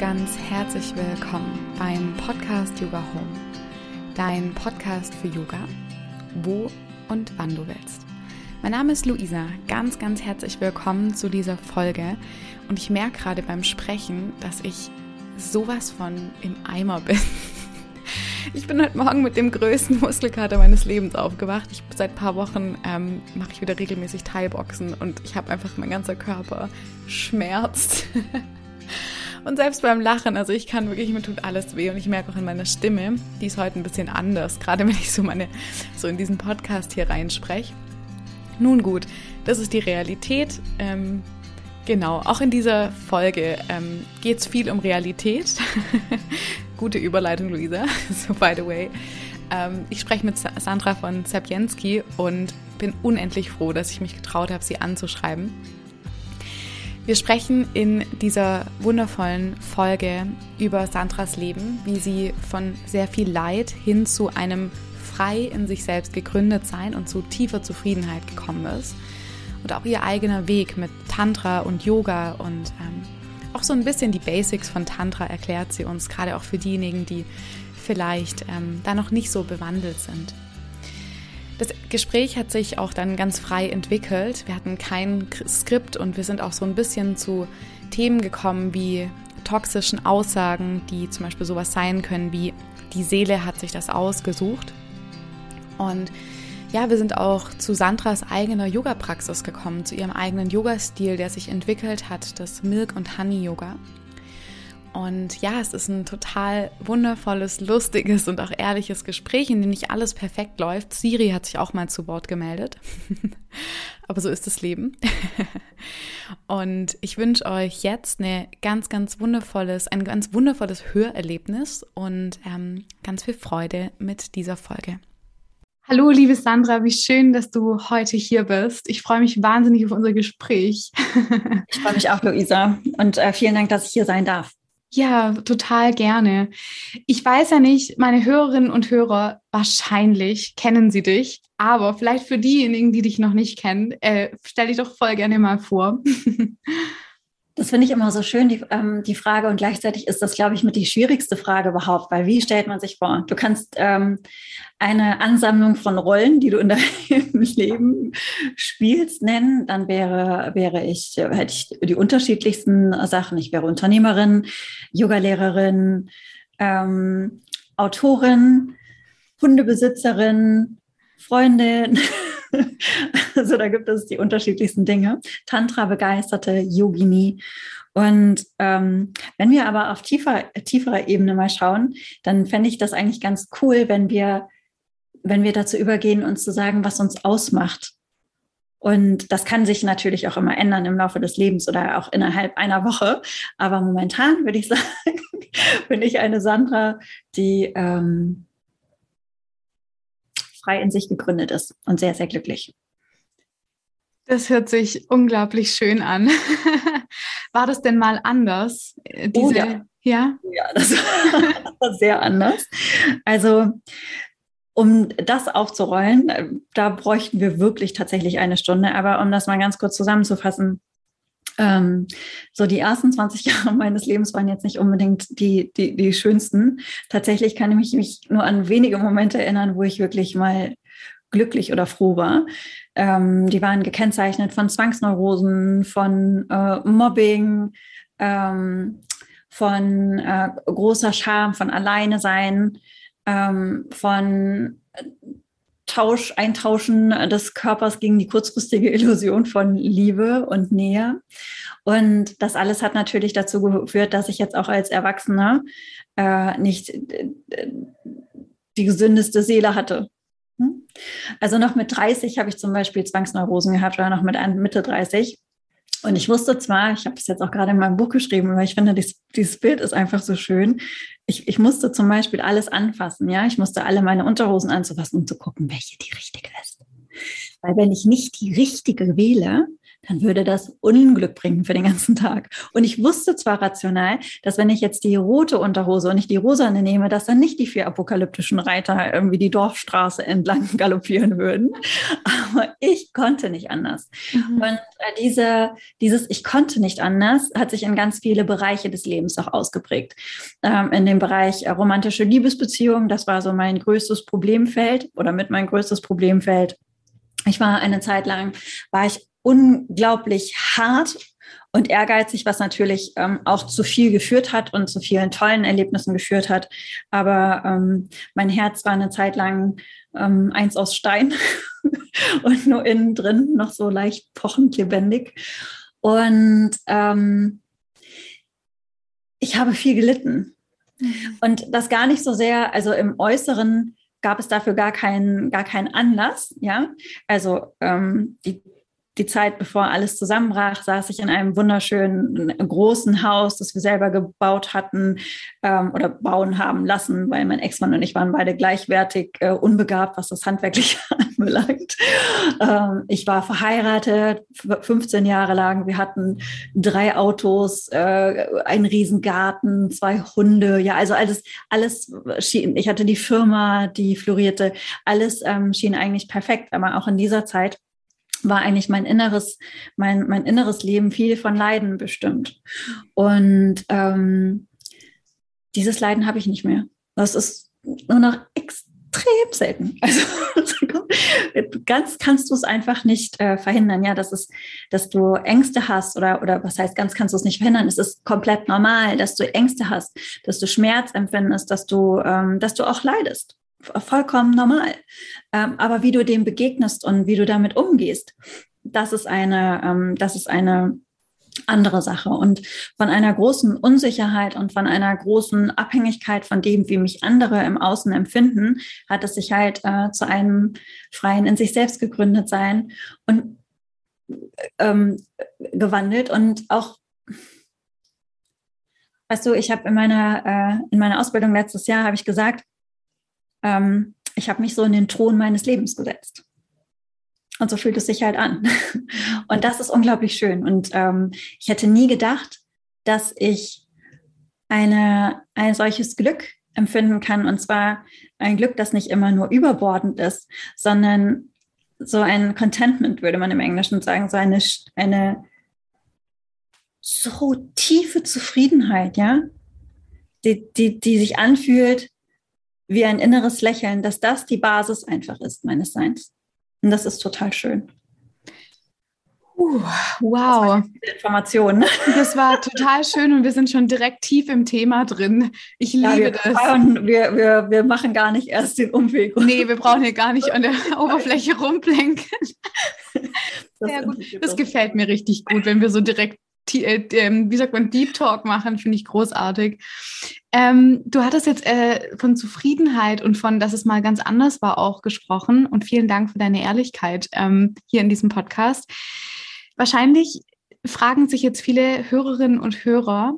ganz herzlich willkommen beim Podcast Yoga Home, dein Podcast für Yoga, wo und wann du willst. Mein Name ist Luisa, ganz, ganz herzlich willkommen zu dieser Folge und ich merke gerade beim Sprechen, dass ich sowas von im Eimer bin. Ich bin heute Morgen mit dem größten Muskelkater meines Lebens aufgewacht. Ich, seit ein paar Wochen ähm, mache ich wieder regelmäßig Thai-Boxen und ich habe einfach, mein ganzer Körper schmerzt. Und selbst beim Lachen, also ich kann wirklich, mir tut alles weh und ich merke auch in meiner Stimme, die ist heute ein bisschen anders, gerade wenn ich so meine, so in diesen Podcast hier reinspreche. Nun gut, das ist die Realität. Ähm, genau, auch in dieser Folge ähm, geht es viel um Realität. Gute Überleitung, Luisa. So, by the way. Ähm, ich spreche mit Sandra von Sapienski und bin unendlich froh, dass ich mich getraut habe, sie anzuschreiben wir sprechen in dieser wundervollen Folge über Sandras Leben, wie sie von sehr viel Leid hin zu einem frei in sich selbst gegründet sein und zu tiefer Zufriedenheit gekommen ist. Und auch ihr eigener Weg mit Tantra und Yoga und ähm, auch so ein bisschen die Basics von Tantra erklärt sie uns, gerade auch für diejenigen, die vielleicht ähm, da noch nicht so bewandelt sind. Das Gespräch hat sich auch dann ganz frei entwickelt. Wir hatten kein Skript und wir sind auch so ein bisschen zu Themen gekommen wie toxischen Aussagen, die zum Beispiel sowas sein können wie die Seele hat sich das ausgesucht. Und ja, wir sind auch zu Sandras eigener Yoga-Praxis gekommen, zu ihrem eigenen Yoga-Stil, der sich entwickelt hat, das Milk- und Honey-Yoga. Und ja, es ist ein total wundervolles, lustiges und auch ehrliches Gespräch, in dem nicht alles perfekt läuft. Siri hat sich auch mal zu Wort gemeldet. Aber so ist das Leben. und ich wünsche euch jetzt eine ganz, ganz wundervolles, ein ganz wundervolles Hörerlebnis und ähm, ganz viel Freude mit dieser Folge. Hallo, liebe Sandra, wie schön, dass du heute hier bist. Ich freue mich wahnsinnig auf unser Gespräch. ich freue mich auch, Luisa. Und äh, vielen Dank, dass ich hier sein darf. Ja, total gerne. Ich weiß ja nicht, meine Hörerinnen und Hörer wahrscheinlich kennen sie dich, aber vielleicht für diejenigen, die dich noch nicht kennen, äh, stell dich doch voll gerne mal vor. Das finde ich immer so schön, die, ähm, die Frage. Und gleichzeitig ist das, glaube ich, mit die schwierigste Frage überhaupt, weil wie stellt man sich vor? Du kannst ähm, eine Ansammlung von Rollen, die du in deinem Leben spielst, nennen. Dann wäre, wäre ich, hätte ich die unterschiedlichsten Sachen. Ich wäre Unternehmerin, Yogalehrerin, ähm, Autorin, Hundebesitzerin, Freundin. also da gibt es die unterschiedlichsten Dinge. Tantra-begeisterte Yogini. Und ähm, wenn wir aber auf tiefer, tieferer Ebene mal schauen, dann fände ich das eigentlich ganz cool, wenn wir, wenn wir dazu übergehen, uns zu sagen, was uns ausmacht. Und das kann sich natürlich auch immer ändern im Laufe des Lebens oder auch innerhalb einer Woche. Aber momentan würde ich sagen, bin ich eine Sandra, die ähm, frei in sich gegründet ist und sehr, sehr glücklich. Das hört sich unglaublich schön an. War das denn mal anders? Äh, diese, oh ja. Ja, ja das war sehr anders. Also um das aufzurollen, äh, da bräuchten wir wirklich tatsächlich eine Stunde. Aber um das mal ganz kurz zusammenzufassen, ähm, so die ersten 20 Jahre meines Lebens waren jetzt nicht unbedingt die, die, die schönsten. Tatsächlich kann ich mich nur an wenige Momente erinnern, wo ich wirklich mal glücklich oder froh war. Ähm, die waren gekennzeichnet von Zwangsneurosen, von äh, Mobbing, ähm, von äh, großer Scham, von Alleine sein, ähm, von Tausch, Eintauschen des Körpers gegen die kurzfristige Illusion von Liebe und Nähe. Und das alles hat natürlich dazu geführt, dass ich jetzt auch als Erwachsener äh, nicht äh, die gesündeste Seele hatte. Hm? Also noch mit 30 habe ich zum Beispiel Zwangsneurosen gehabt oder noch mit Mitte 30. Und ich wusste zwar, ich habe es jetzt auch gerade in meinem Buch geschrieben, weil ich finde, dieses, dieses Bild ist einfach so schön. Ich, ich musste zum Beispiel alles anfassen, ja. Ich musste alle meine Unterhosen anzufassen, um zu gucken, welche die richtige ist. Weil wenn ich nicht die richtige wähle, dann würde das Unglück bringen für den ganzen Tag. Und ich wusste zwar rational, dass wenn ich jetzt die rote Unterhose und nicht die rosane nehme, dass dann nicht die vier apokalyptischen Reiter irgendwie die Dorfstraße entlang galoppieren würden. Aber ich konnte nicht anders. Mhm. Und äh, diese, dieses Ich konnte nicht anders hat sich in ganz viele Bereiche des Lebens auch ausgeprägt. Ähm, in dem Bereich äh, romantische Liebesbeziehungen, das war so mein größtes Problemfeld oder mit mein größtes Problemfeld. Ich war eine Zeit lang, war ich unglaublich hart und ehrgeizig, was natürlich ähm, auch zu viel geführt hat und zu vielen tollen Erlebnissen geführt hat. Aber ähm, mein Herz war eine Zeit lang ähm, eins aus Stein und nur innen drin noch so leicht pochend lebendig. Und ähm, ich habe viel gelitten. Mhm. Und das gar nicht so sehr, also im Äußeren gab es dafür gar keinen, gar keinen Anlass, ja. Also ähm, die die Zeit, bevor alles zusammenbrach, saß ich in einem wunderschönen großen Haus, das wir selber gebaut hatten ähm, oder bauen haben lassen, weil mein Ex-Mann und ich waren beide gleichwertig äh, unbegabt, was das Handwerkliche anbelangt. Ähm, ich war verheiratet, 15 Jahre lang. Wir hatten drei Autos, äh, einen Riesengarten, zwei Hunde. Ja, also alles, alles schien. Ich hatte die Firma, die florierte. Alles ähm, schien eigentlich perfekt, aber auch in dieser Zeit war eigentlich mein inneres, mein, mein inneres Leben viel von Leiden bestimmt. Und ähm, dieses Leiden habe ich nicht mehr. Das ist nur noch extrem selten. Also ganz kannst du es einfach nicht äh, verhindern, ja, dass es, dass du Ängste hast oder oder was heißt ganz kannst du es nicht verhindern. Es ist komplett normal, dass du Ängste hast, dass du Schmerz empfindest, dass du, ähm, dass du auch leidest vollkommen normal. Ähm, aber wie du dem begegnest und wie du damit umgehst, das ist eine, ähm, das ist eine andere Sache. Und von einer großen Unsicherheit und von einer großen Abhängigkeit von dem, wie mich andere im Außen empfinden, hat es sich halt äh, zu einem freien in sich selbst gegründet sein und ähm, gewandelt und auch Weißt du, ich habe in meiner äh, in meiner Ausbildung letztes Jahr habe ich gesagt, ähm, ich habe mich so in den Thron meines Lebens gesetzt. Und so fühlt es sich halt an. Und das ist unglaublich schön. Und ähm, ich hätte nie gedacht, dass ich eine, ein solches Glück empfinden kann. Und zwar ein Glück, das nicht immer nur überbordend ist, sondern so ein Contentment, würde man im Englischen sagen, so eine, eine so tiefe Zufriedenheit, ja, die, die, die sich anfühlt, wie ein inneres Lächeln, dass das die Basis einfach ist meines Seins. Und das ist total schön. Uh, wow. Informationen. Das war total schön und wir sind schon direkt tief im Thema drin. Ich liebe ja, wir das. wir, wir, wir machen gar nicht erst den Umweg. Nee, wir brauchen hier gar nicht an der Oberfläche rumplenken. Sehr gut. Das gefällt mir richtig gut, wenn wir so direkt äh, ähm, wie sagt man, Deep Talk machen, finde ich großartig. Ähm, du hattest jetzt äh, von Zufriedenheit und von, dass es mal ganz anders war, auch gesprochen. Und vielen Dank für deine Ehrlichkeit ähm, hier in diesem Podcast. Wahrscheinlich fragen sich jetzt viele Hörerinnen und Hörer,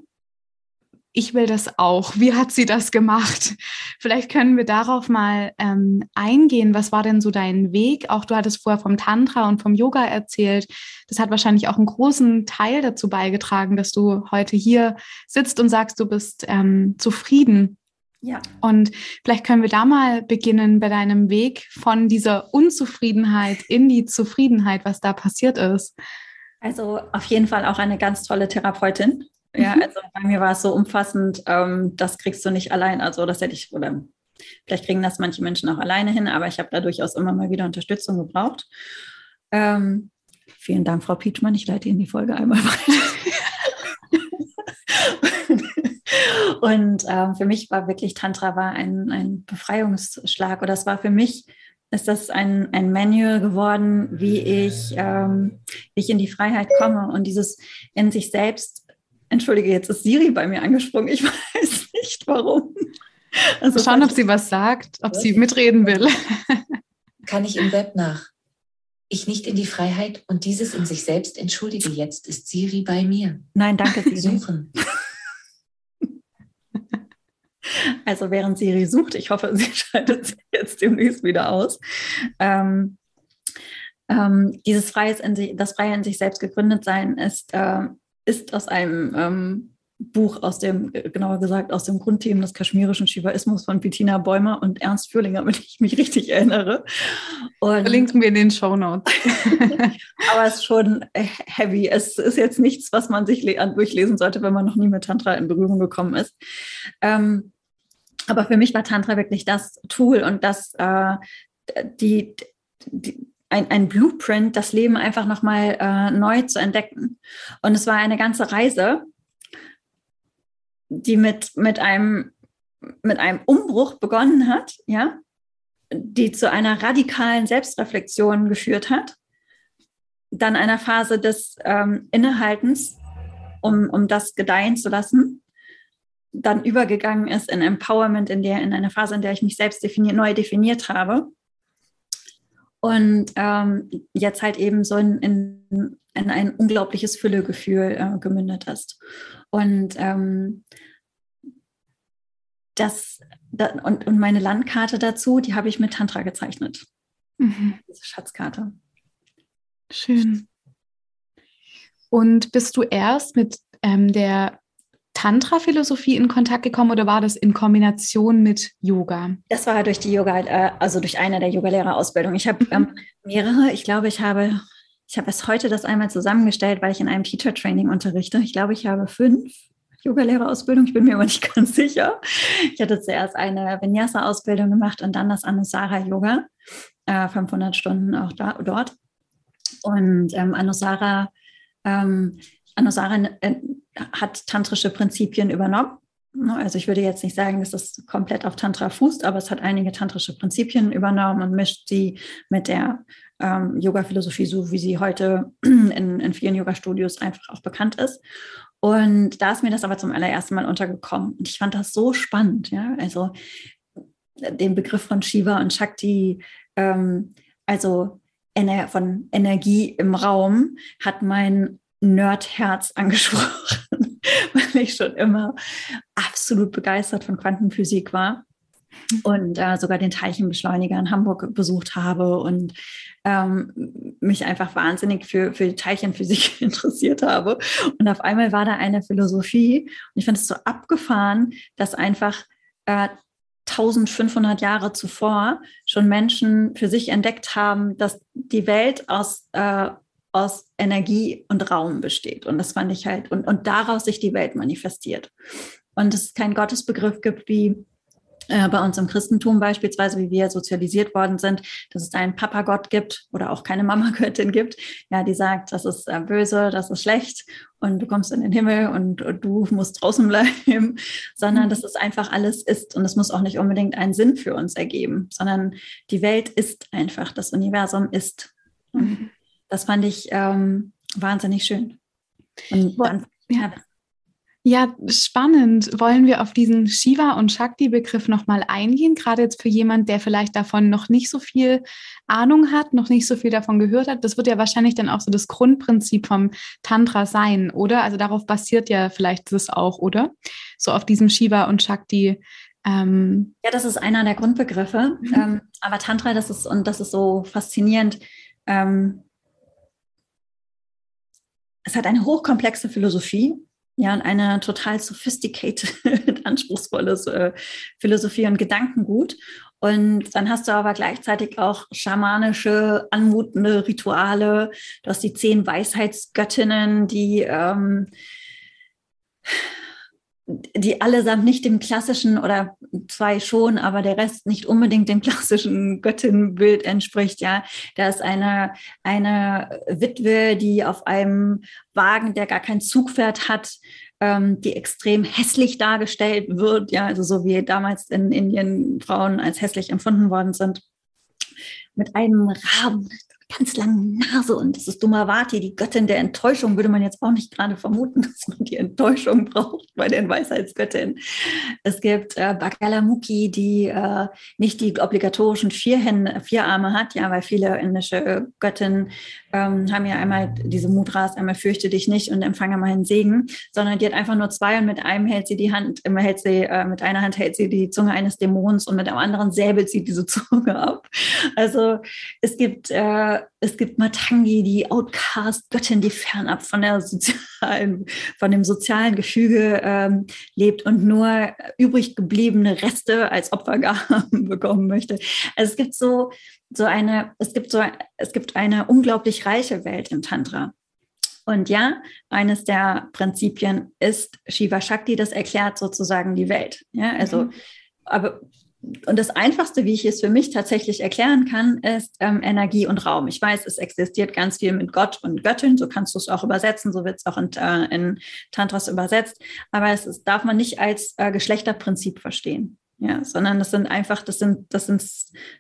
ich will das auch. Wie hat sie das gemacht? Vielleicht können wir darauf mal ähm, eingehen. Was war denn so dein Weg? Auch du hattest vorher vom Tantra und vom Yoga erzählt. Das hat wahrscheinlich auch einen großen Teil dazu beigetragen, dass du heute hier sitzt und sagst, du bist ähm, zufrieden. Ja. Und vielleicht können wir da mal beginnen bei deinem Weg von dieser Unzufriedenheit in die Zufriedenheit, was da passiert ist. Also auf jeden Fall auch eine ganz tolle Therapeutin. Ja, mhm. also bei mir war es so umfassend, ähm, das kriegst du nicht allein. Also das hätte ich, oder vielleicht kriegen das manche Menschen auch alleine hin, aber ich habe da durchaus immer mal wieder Unterstützung gebraucht. Ähm, vielen Dank, Frau Pietschmann. Ich leite Ihnen die Folge einmal weiter. Und ähm, für mich war wirklich Tantra war ein, ein Befreiungsschlag. Oder es war für mich, ist das ein, ein Manual geworden, wie ich, ähm, wie ich in die Freiheit komme und dieses in sich selbst Entschuldige, jetzt ist Siri bei mir angesprungen. Ich weiß nicht warum. Also Schauen, ob sie was sagt, ob sie mitreden will. Kann ich im Web nach? Ich nicht in die Freiheit und dieses in sich selbst entschuldige jetzt. Ist Siri bei mir? Nein, danke, Siri. Suchen. Also während Siri sucht, ich hoffe, sie schaltet sich jetzt demnächst wieder aus. Ähm, ähm, dieses Freies in sich, das Freie in sich selbst gegründet sein ist, äh, ist aus einem ähm, Buch aus dem, genauer gesagt, aus dem Grundthemen des kaschmirischen Shivaismus von Bettina Bäumer und Ernst Fürlinger, wenn ich mich richtig erinnere. Und Verlinken wir in den Show Notes. aber es ist schon heavy. Es ist jetzt nichts, was man sich durchlesen sollte, wenn man noch nie mit Tantra in Berührung gekommen ist. Ähm, aber für mich war Tantra wirklich das Tool und das, äh, die, die ein, ein Blueprint, das Leben einfach nochmal äh, neu zu entdecken. Und es war eine ganze Reise, die mit, mit, einem, mit einem Umbruch begonnen hat, ja, die zu einer radikalen Selbstreflexion geführt hat, dann einer Phase des ähm, Innehaltens, um, um das gedeihen zu lassen, dann übergegangen ist in Empowerment, in der in einer Phase, in der ich mich selbst definiert, neu definiert habe und ähm, jetzt halt eben so in, in, in ein unglaubliches Füllegefühl äh, gemündet ist. Und ähm, das, das, und, und meine Landkarte dazu, die habe ich mit Tantra gezeichnet. Mhm. Diese Schatzkarte. Schön. Und bist du erst mit ähm, der Tantra-Philosophie in Kontakt gekommen oder war das in Kombination mit Yoga? Das war durch die Yoga, äh, also durch eine der Yogalehrerausbildungen. Ich habe mhm. ähm, mehrere, ich glaube, ich habe, ich habe es heute das einmal zusammengestellt, weil ich in einem Teacher-Training unterrichte. Ich glaube, ich habe fünf Yogalehrerausbildung, ich bin mir aber nicht ganz sicher. Ich hatte zuerst eine Vinyasa-Ausbildung gemacht und dann das Anusara-Yoga, äh, 500 Stunden auch da, dort. Und ähm, Anusara, ähm, Anusara äh, hat tantrische Prinzipien übernommen. Ne, also ich würde jetzt nicht sagen, dass das komplett auf Tantra fußt, aber es hat einige tantrische Prinzipien übernommen und mischt sie mit der ähm, Yoga-Philosophie, so wie sie heute in, in vielen Yoga-Studios einfach auch bekannt ist. Und da ist mir das aber zum allerersten Mal untergekommen. Und ich fand das so spannend, ja. Also den Begriff von Shiva und Shakti, ähm, also von Energie im Raum, hat mein Nerdherz angesprochen, weil ich schon immer absolut begeistert von Quantenphysik war und äh, sogar den Teilchenbeschleuniger in Hamburg besucht habe und ähm, mich einfach wahnsinnig für, für Teilchenphysik interessiert habe. Und auf einmal war da eine Philosophie und ich finde es so abgefahren, dass einfach äh, 1500 Jahre zuvor schon Menschen für sich entdeckt haben, dass die Welt aus, äh, aus Energie und Raum besteht. Und das fand ich halt, und, und daraus sich die Welt manifestiert. Und es keinen Gottesbegriff gibt wie äh, bei uns im Christentum beispielsweise, wie wir sozialisiert worden sind, dass es einen Papa-Gott gibt oder auch keine Mama-Göttin gibt, ja, die sagt, das ist äh, böse, das ist schlecht und du kommst in den Himmel und, und du musst draußen bleiben, sondern mhm. dass es einfach alles ist und es muss auch nicht unbedingt einen Sinn für uns ergeben, sondern die Welt ist einfach, das Universum ist. Mhm. Das fand ich ähm, wahnsinnig schön. Und dann, ja. Ja, spannend. Wollen wir auf diesen Shiva- und Shakti-Begriff nochmal eingehen? Gerade jetzt für jemand, der vielleicht davon noch nicht so viel Ahnung hat, noch nicht so viel davon gehört hat. Das wird ja wahrscheinlich dann auch so das Grundprinzip vom Tantra sein, oder? Also darauf basiert ja vielleicht das auch, oder? So auf diesem Shiva und Shakti. Ähm ja, das ist einer der Grundbegriffe. Mhm. Ähm, aber Tantra, das ist, und das ist so faszinierend. Ähm, es hat eine hochkomplexe Philosophie ja, und eine total sophisticated, anspruchsvolle äh, Philosophie und Gedankengut. Und dann hast du aber gleichzeitig auch schamanische, anmutende Rituale. Du hast die zehn Weisheitsgöttinnen, die ähm, die allesamt nicht dem klassischen oder zwei schon, aber der Rest nicht unbedingt dem klassischen Göttinnenbild entspricht. Ja, da ist eine, eine Witwe, die auf einem Wagen, der gar kein Zugpferd hat, ähm, die extrem hässlich dargestellt wird. Ja, also so wie damals in Indien Frauen als hässlich empfunden worden sind. Mit einem Raben, ganz langen Nase und das ist Dumavati, die Göttin der Enttäuschung, würde man jetzt auch nicht gerade vermuten, dass man die Enttäuschung braucht bei den Weisheitsgöttinnen. Es gibt äh, Bagalamukhi, die äh, nicht die obligatorischen vier, Hände, vier Arme hat, ja, weil viele indische Göttinnen ähm, haben ja einmal diese Mudras, einmal fürchte dich nicht und empfange meinen Segen, sondern die hat einfach nur zwei und mit einem hält sie die Hand, immer hält sie, äh, mit einer Hand hält sie die Zunge eines Dämons und mit dem anderen säbelt sie diese Zunge ab. Also es gibt äh, es gibt Matangi, die Outcast-Göttin, die fernab von der sozialen, von dem sozialen Gefüge ähm, lebt und nur übrig gebliebene Reste als Opfergaben bekommen möchte. Also es gibt so, so eine, es gibt so, es gibt eine unglaublich reiche Welt im Tantra. Und ja, eines der Prinzipien ist Shiva Shakti, das erklärt sozusagen die Welt. Ja, also, mhm. aber und das Einfachste, wie ich es für mich tatsächlich erklären kann, ist ähm, Energie und Raum. Ich weiß, es existiert ganz viel mit Gott und Göttin, so kannst du es auch übersetzen, so wird es auch in, äh, in, Tantras übersetzt, aber es ist, darf man nicht als äh, Geschlechterprinzip verstehen. Ja, sondern das sind einfach, das sind, das sind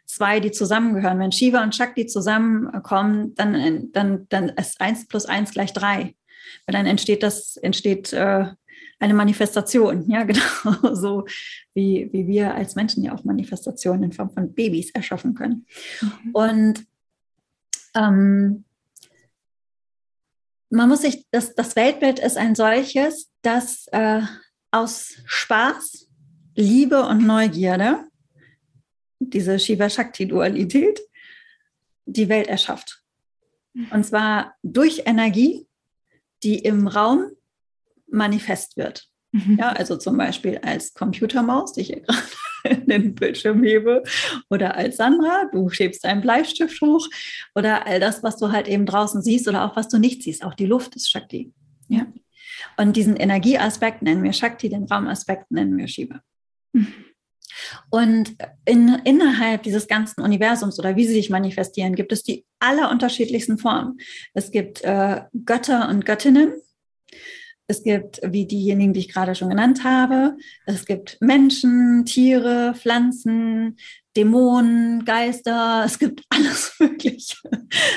zwei, die zusammengehören. Wenn Shiva und Shakti zusammenkommen, dann, dann, dann ist eins plus eins gleich drei. Weil dann entsteht das, entsteht äh, eine Manifestation, ja, genau so wie, wie wir als Menschen ja auch Manifestationen in Form von Babys erschaffen können. Mhm. Und ähm, man muss sich, das, das Weltbild ist ein solches, das äh, aus Spaß, Liebe und Neugierde, diese Shiva-Shakti-Dualität, die Welt erschafft. Mhm. Und zwar durch Energie, die im Raum manifest wird. Mhm. Ja, also zum Beispiel als Computermaus, die ich hier gerade in den Bildschirm hebe, oder als Sandra, du schiebst einen Bleistift hoch, oder all das, was du halt eben draußen siehst oder auch was du nicht siehst. Auch die Luft ist Shakti. Ja. Und diesen Energieaspekt nennen wir Shakti, den Raumaspekt nennen wir Shiva. Mhm. Und in, innerhalb dieses ganzen Universums oder wie sie sich manifestieren, gibt es die allerunterschiedlichsten Formen. Es gibt äh, Götter und Göttinnen, es gibt, wie diejenigen, die ich gerade schon genannt habe, es gibt Menschen, Tiere, Pflanzen, Dämonen, Geister, es gibt alles Mögliche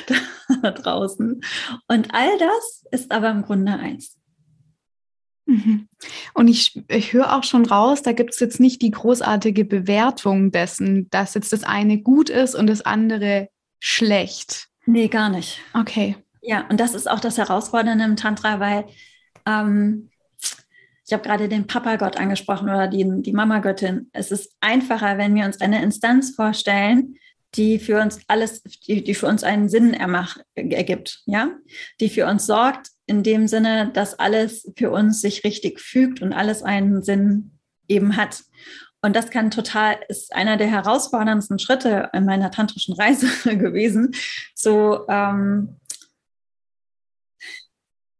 da draußen. Und all das ist aber im Grunde eins. Mhm. Und ich, ich höre auch schon raus, da gibt es jetzt nicht die großartige Bewertung dessen, dass jetzt das eine gut ist und das andere schlecht. Nee, gar nicht. Okay. Ja, und das ist auch das Herausfordernde im Tantra, weil ähm, ich habe gerade den Papa-Gott angesprochen oder die, die Mama-Göttin. Es ist einfacher, wenn wir uns eine Instanz vorstellen, die für uns alles, die, die für uns einen Sinn ermach, ergibt, ja, die für uns sorgt, in dem Sinne, dass alles für uns sich richtig fügt und alles einen Sinn eben hat. Und das kann total, ist einer der herausforderndsten Schritte in meiner tantrischen Reise gewesen, so ähm,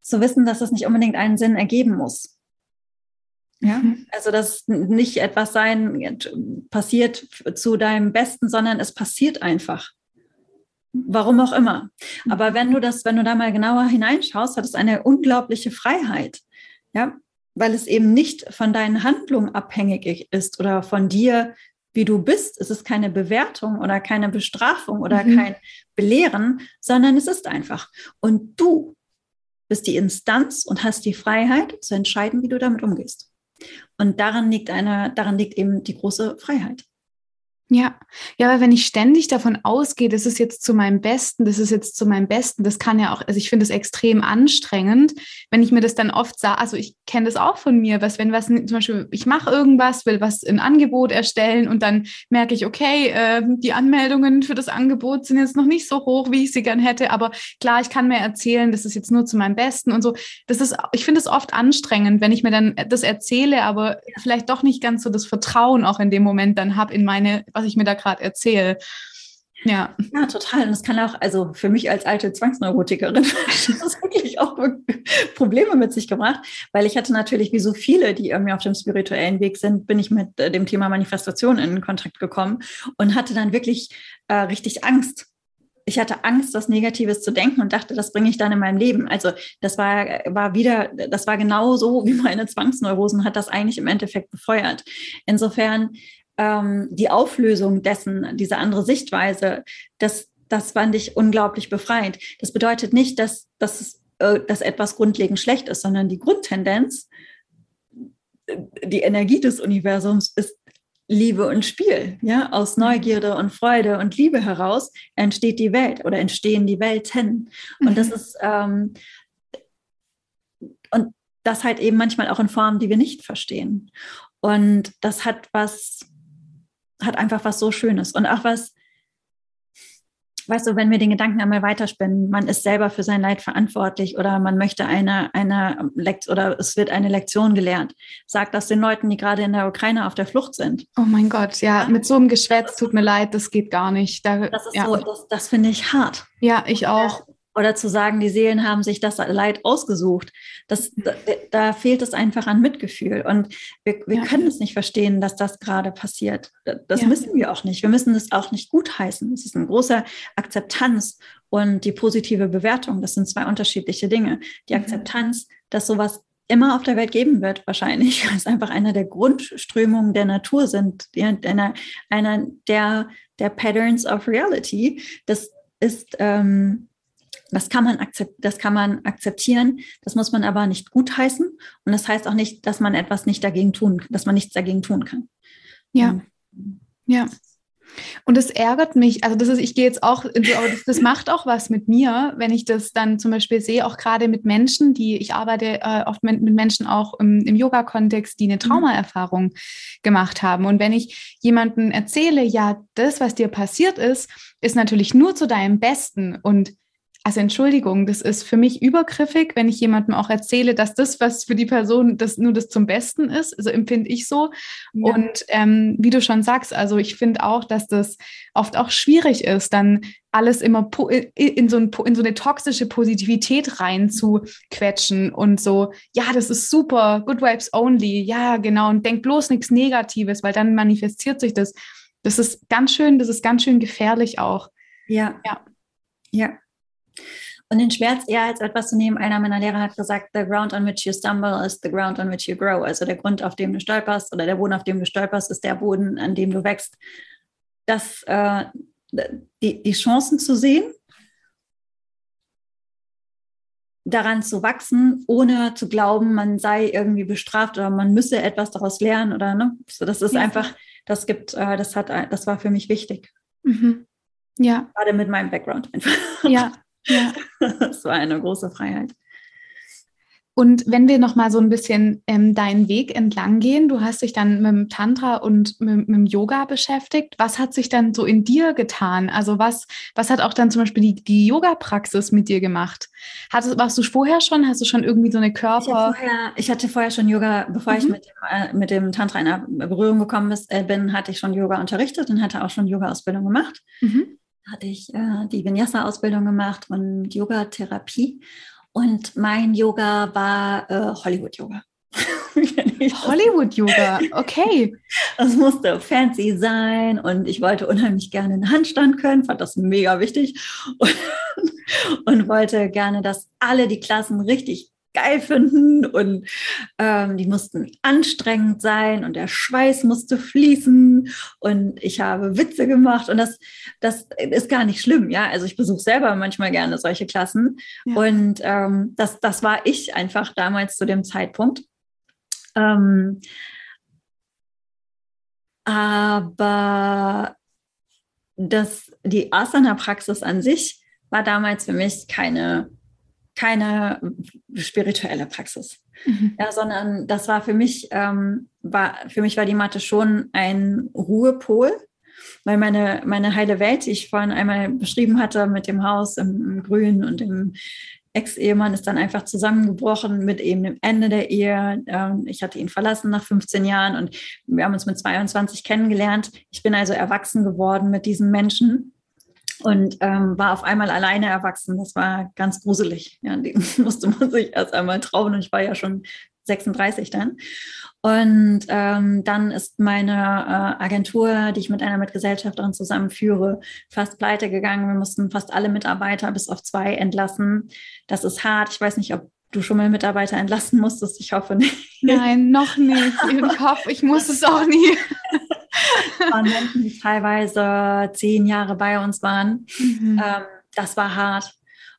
zu wissen, dass es nicht unbedingt einen Sinn ergeben muss. Ja, mhm. also dass nicht etwas sein passiert zu deinem Besten, sondern es passiert einfach. Warum auch immer. Mhm. Aber wenn du das, wenn du da mal genauer hineinschaust, hat es eine unglaubliche Freiheit. Ja, weil es eben nicht von deinen Handlungen abhängig ist oder von dir, wie du bist. Es ist keine Bewertung oder keine Bestrafung oder mhm. kein Belehren, sondern es ist einfach. Und du bist die Instanz und hast die Freiheit zu entscheiden, wie du damit umgehst. Und daran liegt eine, daran liegt eben die große Freiheit. Ja, ja, aber wenn ich ständig davon ausgehe, das ist jetzt zu meinem Besten, das ist jetzt zu meinem Besten, das kann ja auch, also ich finde es extrem anstrengend, wenn ich mir das dann oft sage, also ich kenne das auch von mir, was wenn was zum Beispiel, ich mache irgendwas, will was in Angebot erstellen und dann merke ich, okay, äh, die Anmeldungen für das Angebot sind jetzt noch nicht so hoch, wie ich sie gern hätte, aber klar, ich kann mir erzählen, das ist jetzt nur zu meinem Besten und so. Das ist, ich finde es oft anstrengend, wenn ich mir dann das erzähle, aber vielleicht doch nicht ganz so das Vertrauen auch in dem Moment dann habe in meine was ich mir da gerade erzähle. Ja. Ja, total. Und das kann auch, also für mich als alte Zwangsneurotikerin, das wirklich auch Probleme mit sich gebracht, weil ich hatte natürlich, wie so viele, die irgendwie auf dem spirituellen Weg sind, bin ich mit äh, dem Thema Manifestation in Kontakt gekommen und hatte dann wirklich äh, richtig Angst. Ich hatte Angst, was Negatives zu denken und dachte, das bringe ich dann in mein Leben. Also das war, war wieder, das war genau so, wie meine Zwangsneurosen hat das eigentlich im Endeffekt befeuert. Insofern ähm, die Auflösung dessen, diese andere Sichtweise, das, das fand ich unglaublich befreiend. Das bedeutet nicht, dass, dass, äh, dass etwas grundlegend schlecht ist, sondern die Grundtendenz, die Energie des Universums ist Liebe und Spiel. Ja? Aus Neugierde und Freude und Liebe heraus entsteht die Welt oder entstehen die Welten. Und das mhm. ist, ähm, und das halt eben manchmal auch in Formen, die wir nicht verstehen. Und das hat was hat einfach was so Schönes und auch was, weißt du, wenn wir den Gedanken einmal weiterspinnen, man ist selber für sein Leid verantwortlich oder man möchte eine, eine Lektion oder es wird eine Lektion gelernt. Sagt das den Leuten, die gerade in der Ukraine auf der Flucht sind. Oh mein Gott, ja, mit so einem Geschwätz tut mir leid, das geht gar nicht. Da, das ist ja. so, das, das finde ich hart. Ja, ich auch. Oder zu sagen, die Seelen haben sich das Leid ausgesucht. Das, da, da fehlt es einfach an Mitgefühl. Und wir, wir ja. können es nicht verstehen, dass das gerade passiert. Das ja. müssen wir auch nicht. Wir müssen es auch nicht gutheißen. Es ist eine große Akzeptanz und die positive Bewertung. Das sind zwei unterschiedliche Dinge. Die mhm. Akzeptanz, dass sowas immer auf der Welt geben wird, wahrscheinlich, weil es einfach einer der Grundströmungen der Natur sind, einer, einer der, der Patterns of Reality. Das ist ähm, das kann man, das kann man akzeptieren, das muss man aber nicht gutheißen. Und das heißt auch nicht, dass man etwas nicht dagegen tun, dass man nichts dagegen tun kann. Ja. Ja. Und es ärgert mich, also das ist, ich gehe jetzt auch, aber das, das, macht auch was mit mir, wenn ich das dann zum Beispiel sehe, auch gerade mit Menschen, die, ich arbeite äh, oft mit, mit, Menschen auch im, im Yoga-Kontext, die eine mhm. Traumaerfahrung gemacht haben. Und wenn ich jemandem erzähle, ja, das, was dir passiert ist, ist natürlich nur zu deinem Besten und also Entschuldigung, das ist für mich übergriffig, wenn ich jemandem auch erzähle, dass das, was für die Person das nur das zum Besten ist. Also empfinde ich so. Ja. Und ähm, wie du schon sagst, also ich finde auch, dass das oft auch schwierig ist, dann alles immer in so, ein, in so eine toxische Positivität reinzuquetschen und so, ja, das ist super, good vibes only, ja, genau, und denk bloß nichts Negatives, weil dann manifestiert sich das. Das ist ganz schön, das ist ganz schön gefährlich auch. Ja. Ja. Ja. Und den Schmerz eher als etwas zu nehmen. Einer meiner Lehrer hat gesagt, the ground on which you stumble is the ground on which you grow. Also der Grund, auf dem du stolperst oder der Boden, auf dem du stolperst, ist der Boden, an dem du wächst. Das, äh, die, die Chancen zu sehen, daran zu wachsen, ohne zu glauben, man sei irgendwie bestraft oder man müsse etwas daraus lernen oder ne. So, das ist ja. einfach, das gibt, äh, das hat, das war für mich wichtig. Mhm. Ja. Gerade mit meinem Background einfach. Ja, ja. Das war eine große Freiheit. Und wenn wir noch mal so ein bisschen ähm, deinen Weg entlang gehen, du hast dich dann mit dem Tantra und mit, mit, dem Yoga beschäftigt. Was hat sich dann so in dir getan? Also was, was hat auch dann zum Beispiel die, die Yoga-Praxis mit dir gemacht? Hattest, warst du vorher schon? Hast du schon irgendwie so eine Körper? Ich, vorher, ich hatte vorher schon Yoga, bevor mhm. ich mit dem, äh, mit dem Tantra in Berührung gekommen äh, bin, hatte ich schon Yoga unterrichtet und hatte auch schon Yoga-Ausbildung gemacht. Mhm hatte ich äh, die Vinyasa-Ausbildung gemacht und Yoga-Therapie. Und mein Yoga war äh, Hollywood-Yoga. Hollywood-Yoga, okay. Das musste fancy sein und ich wollte unheimlich gerne einen Handstand können, fand das mega wichtig und, und wollte gerne, dass alle die Klassen richtig geil finden und ähm, die mussten anstrengend sein und der Schweiß musste fließen und ich habe Witze gemacht und das, das ist gar nicht schlimm, ja. Also ich besuche selber manchmal gerne solche Klassen ja. und ähm, das, das war ich einfach damals zu dem Zeitpunkt. Ähm, aber das, die Asana-Praxis an sich war damals für mich keine keine spirituelle Praxis, mhm. ja, sondern das war für mich, ähm, war, für mich war die Mathe schon ein Ruhepol, weil meine, meine heile Welt, die ich vorhin einmal beschrieben hatte, mit dem Haus im, im Grün und dem Ex-Ehemann ist dann einfach zusammengebrochen mit eben dem Ende der Ehe. Ähm, ich hatte ihn verlassen nach 15 Jahren und wir haben uns mit 22 kennengelernt. Ich bin also erwachsen geworden mit diesem Menschen und ähm, war auf einmal alleine erwachsen. Das war ganz gruselig. Ja, den musste man sich erst einmal trauen und ich war ja schon 36 dann. Und ähm, dann ist meine äh, Agentur, die ich mit einer Mitgesellschafterin zusammenführe, fast pleite gegangen. Wir mussten fast alle Mitarbeiter bis auf zwei entlassen. Das ist hart. Ich weiß nicht, ob du schon mal Mitarbeiter entlassen musstest. Ich hoffe nicht. Nein, noch nicht. Ich hoffe, ich muss es auch nie. waren Menschen, die teilweise zehn Jahre bei uns waren. Mhm. Ähm, das war hart.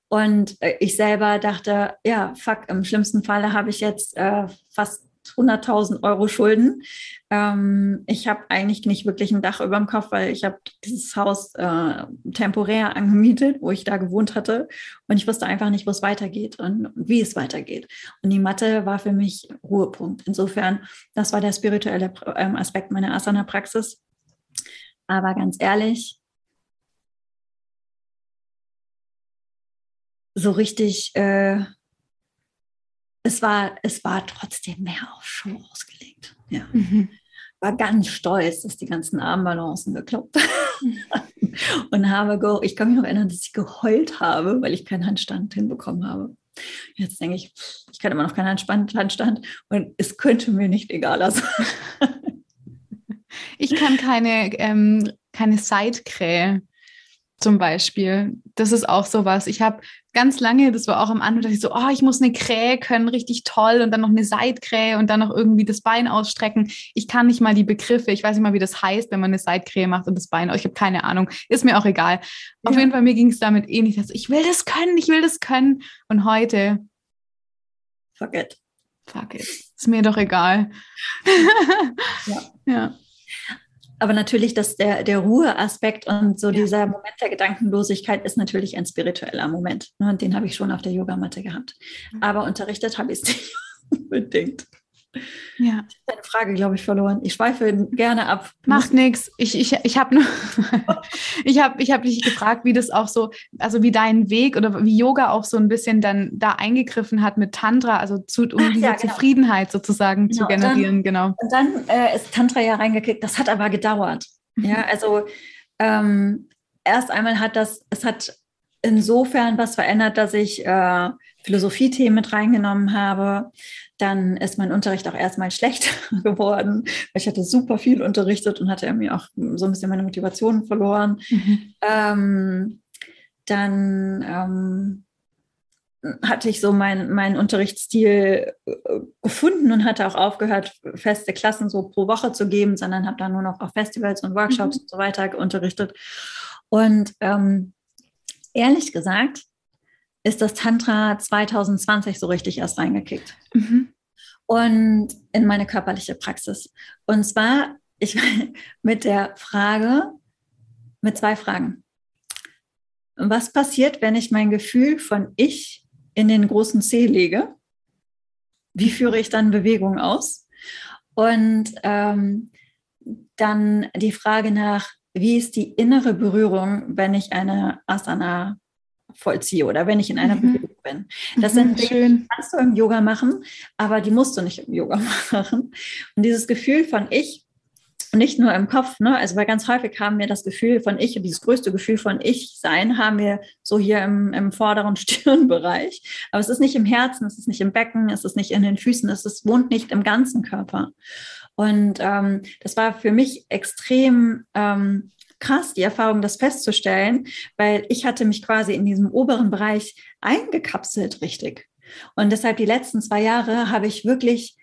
Und äh, ich selber dachte, ja, fuck, im schlimmsten Falle habe ich jetzt äh, fast 100.000 Euro Schulden. Ähm, ich habe eigentlich nicht wirklich ein Dach über dem Kopf, weil ich habe dieses Haus äh, temporär angemietet, wo ich da gewohnt hatte. Und ich wusste einfach nicht, wo es weitergeht und wie es weitergeht. Und die Mathe war für mich Ruhepunkt. Insofern, das war der spirituelle ähm, Aspekt meiner Asana-Praxis. Aber ganz ehrlich, so richtig, äh, es, war, es war trotzdem mehr auf Show ausgelegt. Ja. Mhm. War ganz stolz, dass die ganzen Armbalancen geklappt haben. Und habe, ich kann mich noch erinnern, dass ich geheult habe, weil ich keinen Handstand hinbekommen habe. Jetzt denke ich, ich kann immer noch keinen Handstand und es könnte mir nicht egaler sein. Ich kann keine, ähm, keine Seitkrähe zum Beispiel. Das ist auch so was. Ich habe ganz lange, das war auch am Anfang, dachte ich so, oh, ich muss eine Krähe können, richtig toll und dann noch eine Seitkrähe und dann noch irgendwie das Bein ausstrecken. Ich kann nicht mal die Begriffe, ich weiß nicht mal, wie das heißt, wenn man eine Seitkrähe macht und das Bein, ich habe keine Ahnung, ist mir auch egal. Ja. Auf jeden Fall, mir ging es damit ähnlich, dass ich will das können, ich will das können und heute Fuck it. Fuck it. Ist mir doch egal. ja. ja aber natürlich, dass der, der Ruheaspekt und so ja. dieser Moment der Gedankenlosigkeit ist natürlich ein spiritueller Moment. Ne? Und den habe ich schon auf der Yogamatte gehabt. Aber unterrichtet habe ich es nicht unbedingt. Ja. Ich habe eine Frage, glaube ich, verloren. Ich schweife gerne ab. Macht nichts. Ich, ich, ich habe nur, ich habe ich hab dich gefragt, wie das auch so, also wie dein Weg oder wie Yoga auch so ein bisschen dann da eingegriffen hat mit Tantra, also zu, um Ach, diese ja, genau. Zufriedenheit sozusagen genau. zu generieren, dann, genau. Und dann äh, ist Tantra ja reingekickt. Das hat aber gedauert. Ja, also ähm, erst einmal hat das, es hat insofern was verändert, dass ich äh, Philosophie-Themen mit reingenommen habe. Dann ist mein Unterricht auch erstmal schlecht geworden. Ich hatte super viel unterrichtet und hatte mir auch so ein bisschen meine Motivation verloren. Mhm. Ähm, dann ähm, hatte ich so meinen mein Unterrichtsstil äh, gefunden und hatte auch aufgehört, feste Klassen so pro Woche zu geben, sondern habe dann nur noch auf Festivals und Workshops mhm. und so weiter unterrichtet. Und ähm, ehrlich gesagt, ist das Tantra 2020 so richtig erst reingekickt. Mhm. Und in meine körperliche Praxis. Und zwar ich, mit der Frage, mit zwei Fragen. Was passiert, wenn ich mein Gefühl von ich in den großen C lege? Wie führe ich dann Bewegung aus? Und ähm, dann die Frage nach, wie ist die innere Berührung, wenn ich eine Asana vollziehe oder wenn ich in einer mhm. Bewegung bin. Das mhm, sind Dinge, die kannst du im Yoga machen, aber die musst du nicht im Yoga machen. Und dieses Gefühl von ich, nicht nur im Kopf, ne? also weil ganz häufig haben wir das Gefühl von ich, dieses größte Gefühl von Ich-Sein haben wir so hier im, im vorderen Stirnbereich. Aber es ist nicht im Herzen, es ist nicht im Becken, es ist nicht in den Füßen, es ist, wohnt nicht im ganzen Körper. Und ähm, das war für mich extrem ähm, krass, die Erfahrung, das festzustellen, weil ich hatte mich quasi in diesem oberen Bereich eingekapselt, richtig. Und deshalb die letzten zwei Jahre habe ich wirklich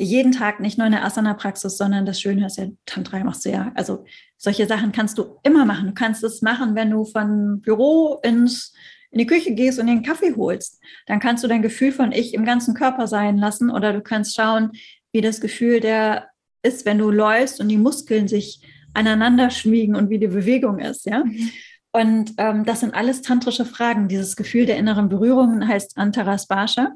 jeden Tag nicht nur eine Asana-Praxis, sondern das Schöne ist ja, Tantra machst du ja. Also solche Sachen kannst du immer machen. Du kannst es machen, wenn du von Büro ins, in die Küche gehst und den Kaffee holst. Dann kannst du dein Gefühl von Ich im ganzen Körper sein lassen oder du kannst schauen, wie das Gefühl der ist, wenn du läufst und die Muskeln sich aneinander schmiegen und wie die Bewegung ist, ja. Mhm. Und ähm, das sind alles tantrische Fragen. Dieses Gefühl der inneren Berührung heißt Antarasbasha.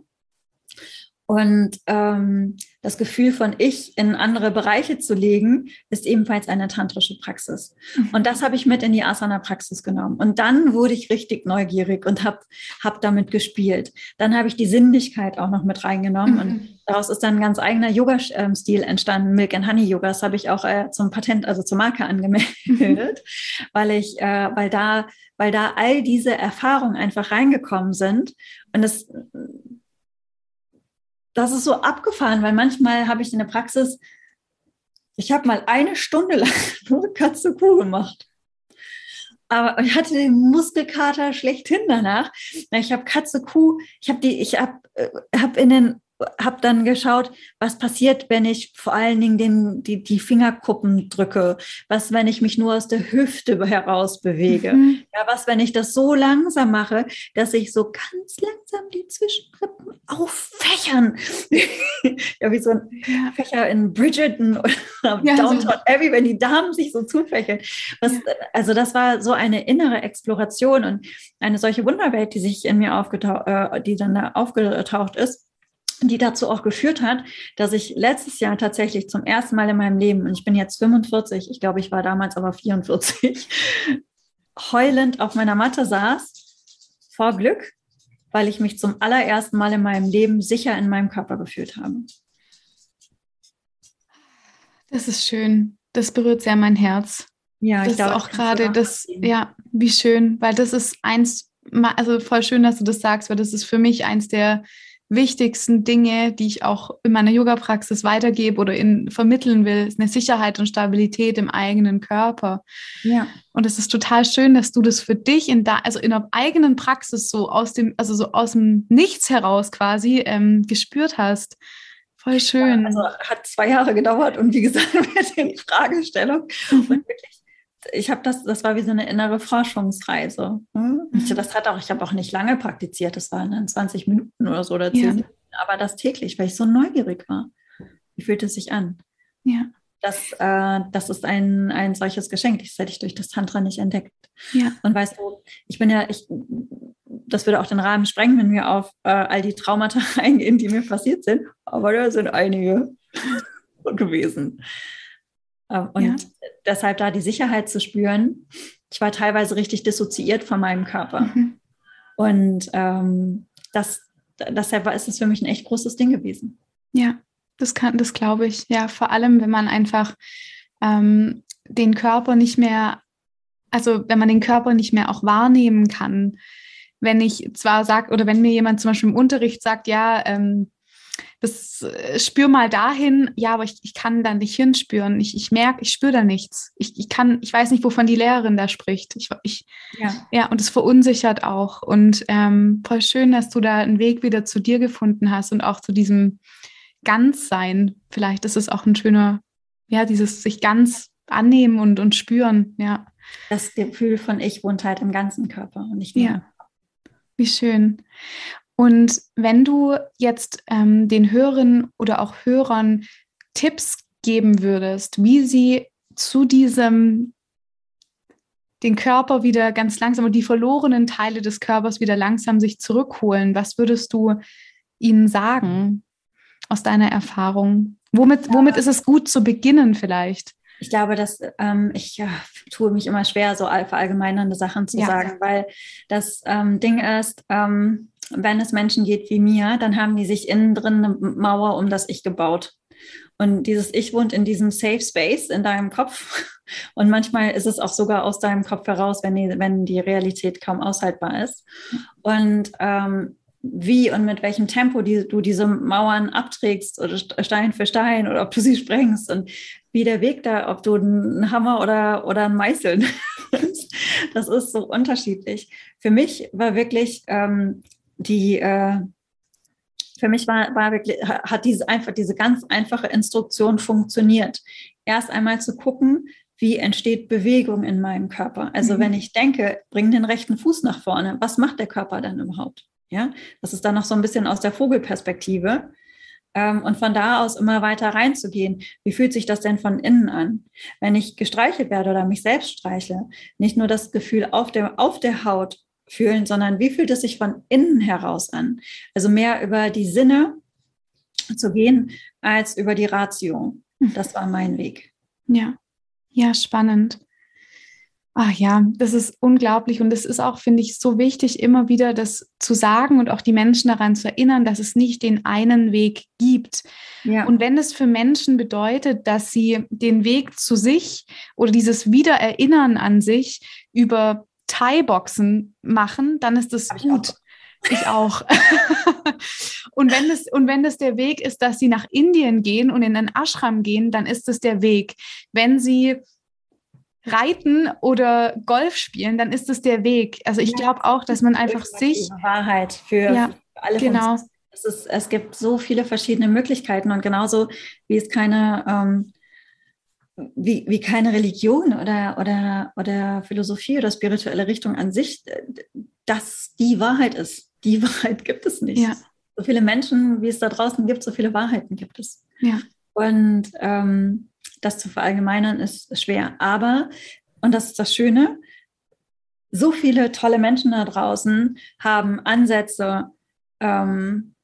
Und ähm, das Gefühl von Ich in andere Bereiche zu legen, ist ebenfalls eine tantrische Praxis. Mhm. Und das habe ich mit in die Asana-Praxis genommen. Und dann wurde ich richtig neugierig und habe hab damit gespielt. Dann habe ich die Sinnlichkeit auch noch mit reingenommen. Mhm. Und daraus ist dann ein ganz eigener Yoga-Stil entstanden. Milk and Honey Yoga. Das habe ich auch äh, zum Patent, also zur Marke angemeldet, weil ich, äh, weil da, weil da all diese Erfahrungen einfach reingekommen sind. Und das das ist so abgefahren, weil manchmal habe ich in der Praxis, ich habe mal eine Stunde lang nur Katze Kuh gemacht. Aber ich hatte den Muskelkater schlechthin danach. Ich habe Katze Kuh, ich habe die, ich habe äh, hab in den habe dann geschaut, was passiert, wenn ich vor allen Dingen den, die, die Fingerkuppen drücke, was, wenn ich mich nur aus der Hüfte heraus bewege, mhm. ja, was, wenn ich das so langsam mache, dass ich so ganz langsam die Zwischenrippen auffächern. ja, wie so ein ja. Fächer in Bridgerton oder ja, Downtown so. Abbey, wenn die Damen sich so zufächeln. Was, ja. Also das war so eine innere Exploration und eine solche Wunderwelt, die sich in mir aufgetaucht, äh, die dann da aufgetaucht ist die dazu auch geführt hat, dass ich letztes Jahr tatsächlich zum ersten Mal in meinem Leben, und ich bin jetzt 45, ich glaube, ich war damals aber 44, heulend auf meiner Matte saß, vor Glück, weil ich mich zum allerersten Mal in meinem Leben sicher in meinem Körper gefühlt habe. Das ist schön. Das berührt sehr mein Herz. Ja, das ich glaube, auch gerade das, ja, wie schön, weil das ist eins, also voll schön, dass du das sagst, weil das ist für mich eins der wichtigsten Dinge, die ich auch in meiner Yoga-Praxis weitergebe oder in, vermitteln will, ist eine Sicherheit und Stabilität im eigenen Körper. Ja. Und es ist total schön, dass du das für dich in da, also in der eigenen Praxis so aus dem, also so aus dem Nichts heraus quasi ähm, gespürt hast. Voll schön. Ja, also hat zwei Jahre gedauert und wie gesagt, mit den Fragestellungen. Mhm. Und wirklich ich habe das, das war wie so eine innere Forschungsreise. Ne? Mhm. Das hat auch, ich habe auch nicht lange praktiziert, das waren dann 20 Minuten oder so oder 10 ja. Minuten, aber das täglich, weil ich so neugierig war. Wie fühlt es sich an? Ja. Das, äh, das ist ein, ein solches Geschenk, das hätte ich durch das Tantra nicht entdeckt. Ja. Und weißt du, ich bin ja, ich, das würde auch den Rahmen sprengen, wenn wir auf äh, all die Traumata eingehen, die mir passiert sind, aber da sind einige gewesen. Ähm, und ja. deshalb da die Sicherheit zu spüren. Ich war teilweise richtig dissoziiert von meinem Körper. Mhm. Und ähm, das, deshalb ist es für mich ein echt großes Ding gewesen. Ja, das kann, das glaube ich. Ja, vor allem, wenn man einfach ähm, den Körper nicht mehr, also wenn man den Körper nicht mehr auch wahrnehmen kann. Wenn ich zwar sage, oder wenn mir jemand zum Beispiel im Unterricht sagt, ja, ähm, das äh, spür mal dahin, ja, aber ich, ich kann da nicht hinspüren. Ich, ich merke, ich spüre da nichts. Ich, ich kann, ich weiß nicht, wovon die Lehrerin da spricht. Ich, ich, ja. ja, und es verunsichert auch. Und ähm, voll schön, dass du da einen Weg wieder zu dir gefunden hast und auch zu diesem Ganzsein. Vielleicht ist es auch ein schöner, ja, dieses sich ganz annehmen und, und spüren, ja. Das Gefühl von Ich wohnt halt im ganzen Körper und nicht nur. Ja. Wie schön. Und wenn du jetzt ähm, den Hörern oder auch Hörern Tipps geben würdest, wie sie zu diesem den Körper wieder ganz langsam und die verlorenen Teile des Körpers wieder langsam sich zurückholen, was würdest du ihnen sagen aus deiner Erfahrung? Womit, womit ist es gut zu beginnen vielleicht? Ich glaube, dass ähm, ich ja, tue mich immer schwer, so verallgemeinernde Sachen zu ja. sagen, weil das ähm, Ding ist, ähm, wenn es Menschen geht wie mir, dann haben die sich innen drin eine Mauer um das Ich gebaut. Und dieses Ich wohnt in diesem Safe Space in deinem Kopf. Und manchmal ist es auch sogar aus deinem Kopf heraus, wenn die, wenn die Realität kaum aushaltbar ist. Und ähm, wie und mit welchem Tempo die, du diese Mauern abträgst oder Stein für Stein oder ob du sie sprengst und wie der Weg da, ob du einen Hammer oder, oder ein Meißel das ist so unterschiedlich. Für mich war wirklich ähm, die äh, für mich war, war wirklich, hat diese einfach diese ganz einfache Instruktion funktioniert. Erst einmal zu gucken, wie entsteht Bewegung in meinem Körper. Also mhm. wenn ich denke, bring den rechten Fuß nach vorne, was macht der Körper dann überhaupt? Ja, das ist dann noch so ein bisschen aus der Vogelperspektive. Ähm, und von da aus immer weiter reinzugehen. Wie fühlt sich das denn von innen an? Wenn ich gestreichelt werde oder mich selbst streichle, nicht nur das Gefühl auf der, auf der Haut fühlen, sondern wie fühlt es sich von innen heraus an? Also mehr über die Sinne zu gehen als über die Ratio. Hm. Das war mein Weg. Ja, ja, spannend. Ach ja, das ist unglaublich und es ist auch, finde ich, so wichtig, immer wieder das zu sagen und auch die Menschen daran zu erinnern, dass es nicht den einen Weg gibt. Ja. Und wenn es für Menschen bedeutet, dass sie den Weg zu sich oder dieses Wiedererinnern an sich über Thai-Boxen machen, dann ist das gut. Ich auch. und, wenn das, und wenn das der Weg ist, dass sie nach Indien gehen und in einen Ashram gehen, dann ist das der Weg. Wenn sie reiten oder Golf spielen, dann ist das der Weg. Also ich glaube auch, dass man einfach sich Wahrheit für, ja, für alle genau. Es, ist, es gibt so viele verschiedene Möglichkeiten und genauso wie es keine ähm, wie, wie keine Religion oder, oder, oder Philosophie oder spirituelle Richtung an sich, dass die Wahrheit ist. Die Wahrheit gibt es nicht. Ja. So viele Menschen, wie es da draußen gibt, so viele Wahrheiten gibt es. Ja. Und ähm, das zu verallgemeinern ist schwer. Aber, und das ist das Schöne, so viele tolle Menschen da draußen haben Ansätze, ähm,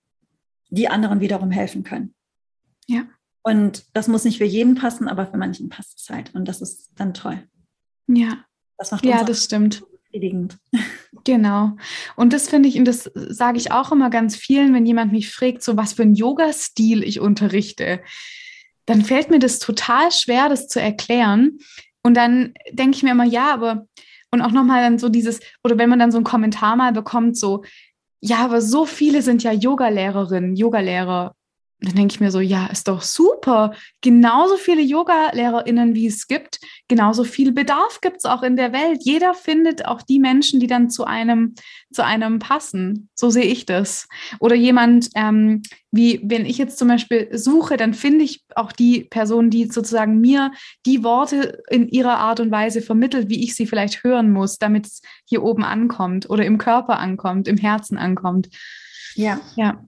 die anderen wiederum helfen können. Ja. Und das muss nicht für jeden passen, aber für manchen passt es halt. Und das ist dann toll. Ja. Das macht ja, das stimmt. befriedigend. Genau. Und das finde ich, und das sage ich auch immer ganz vielen, wenn jemand mich fragt, so was für einen Yoga-Stil ich unterrichte, dann fällt mir das total schwer, das zu erklären. Und dann denke ich mir immer, ja, aber, und auch nochmal dann so dieses, oder wenn man dann so einen Kommentar mal bekommt, so, ja, aber so viele sind ja Yogalehrerinnen, Yogalehrer dann denke ich mir so, ja, ist doch super. Genauso viele Yoga-LehrerInnen, wie es gibt, genauso viel Bedarf gibt es auch in der Welt. Jeder findet auch die Menschen, die dann zu einem, zu einem passen. So sehe ich das. Oder jemand, ähm, wie wenn ich jetzt zum Beispiel suche, dann finde ich auch die Person, die sozusagen mir die Worte in ihrer Art und Weise vermittelt, wie ich sie vielleicht hören muss, damit es hier oben ankommt oder im Körper ankommt, im Herzen ankommt. Ja. Ja.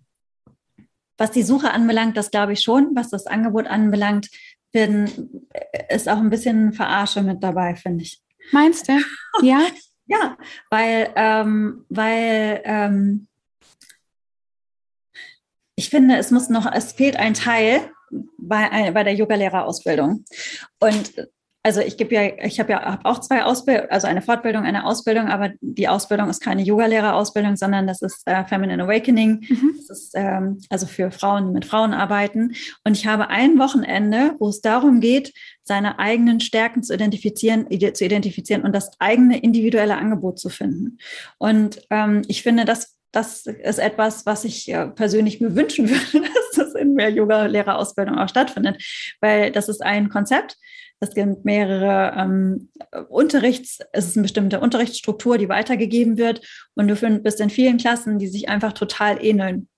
Was die Suche anbelangt, das glaube ich schon. Was das Angebot anbelangt, werden, äh, ist auch ein bisschen Verarsche mit dabei, finde ich. Meinst du? Ja. ja, weil, ähm, weil ähm, ich finde, es muss noch, es fehlt ein Teil bei, bei der Yogalehrerausbildung. Und also ich gebe ja, ich habe ja hab auch zwei Ausbildungen, also eine Fortbildung, eine Ausbildung, aber die Ausbildung ist keine Yogalehrerausbildung, sondern das ist äh, Feminine Awakening. Mhm. Das ist ähm, also für Frauen, die mit Frauen arbeiten. Und ich habe ein Wochenende, wo es darum geht, seine eigenen Stärken zu identifizieren, zu identifizieren und das eigene individuelle Angebot zu finden. Und ähm, ich finde, das das ist etwas, was ich äh, persönlich mir wünschen würde, dass das in mehr Yoga-Lehrerausbildung auch stattfindet, weil das ist ein Konzept, es gibt mehrere ähm, Unterrichts, es ist eine bestimmte Unterrichtsstruktur, die weitergegeben wird. Und du bist in vielen Klassen, die sich einfach total ähneln.